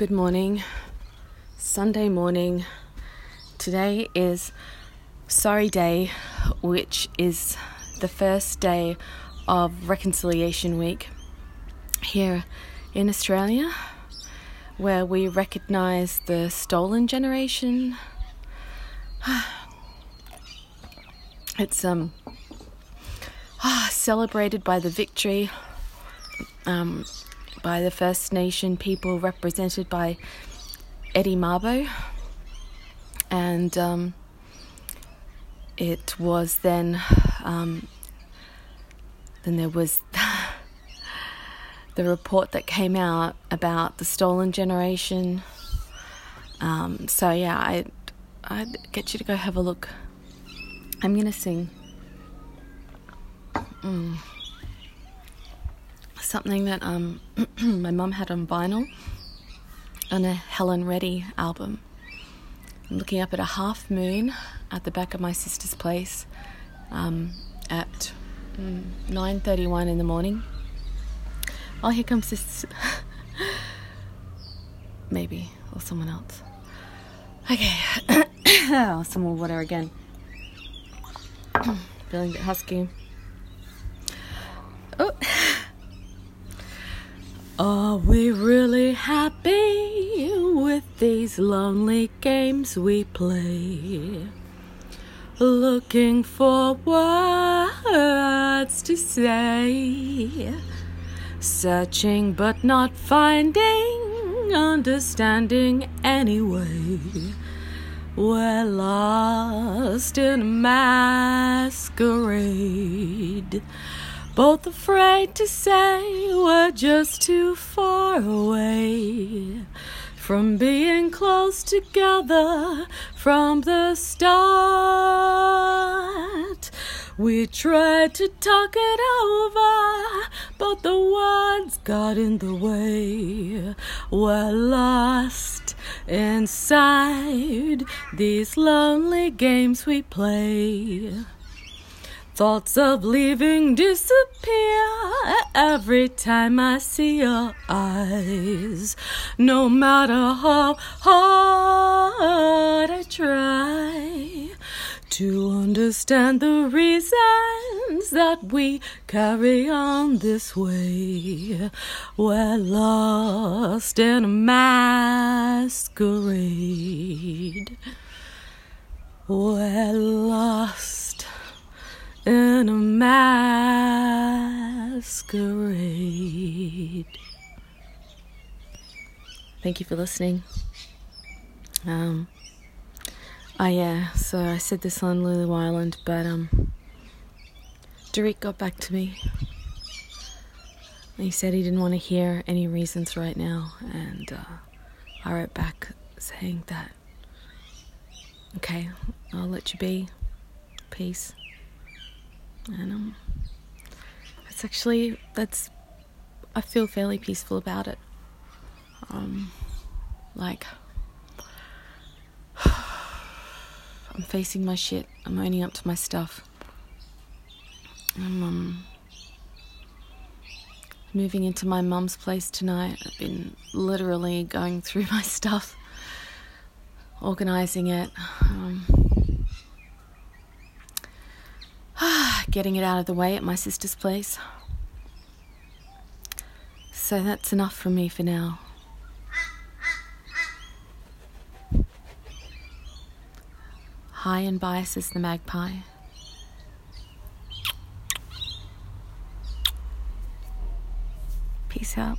Good morning. Sunday morning. Today is Sorry Day, which is the first day of Reconciliation Week here in Australia, where we recognize the stolen generation. It's um celebrated by the victory um, by the First Nation people represented by Eddie Mabo. And um, it was then, um, then there was the report that came out about the stolen generation. Um, so yeah, I, I'd get you to go have a look. I'm gonna sing. Mm something that um, my mum had on vinyl on a Helen Reddy album. I'm looking up at a half moon at the back of my sister's place um, at mm, 9.31 in the morning. Oh, here comes this... Maybe, or someone else. Okay, oh, some more water again. Feeling a bit husky. Oh. Are we really happy with these lonely games we play? Looking for words to say, searching but not finding, understanding anyway. We're lost in a masquerade both afraid to say we're just too far away from being close together from the start. We tried to talk it over, but the words got in the way. We're lost inside these lonely games we play. Thoughts of leaving disappear every time I see your eyes. No matter how hard I try to understand the reasons that we carry on this way. We're lost in a masquerade. We're lost in a masquerade. Thank you for listening. Um, oh yeah, so I said this on Lulu Island, but um, Darique got back to me. He said he didn't want to hear any reasons right now, and uh, I wrote back saying that, okay, I'll let you be. Peace and um, it's actually that's I feel fairly peaceful about it. Um, like I'm facing my shit. I'm owning up to my stuff. I'm um, moving into my mum's place tonight. I've been literally going through my stuff, organizing it. Um, getting it out of the way at my sister's place. So that's enough from me for now. High and bias is the magpie. Peace out.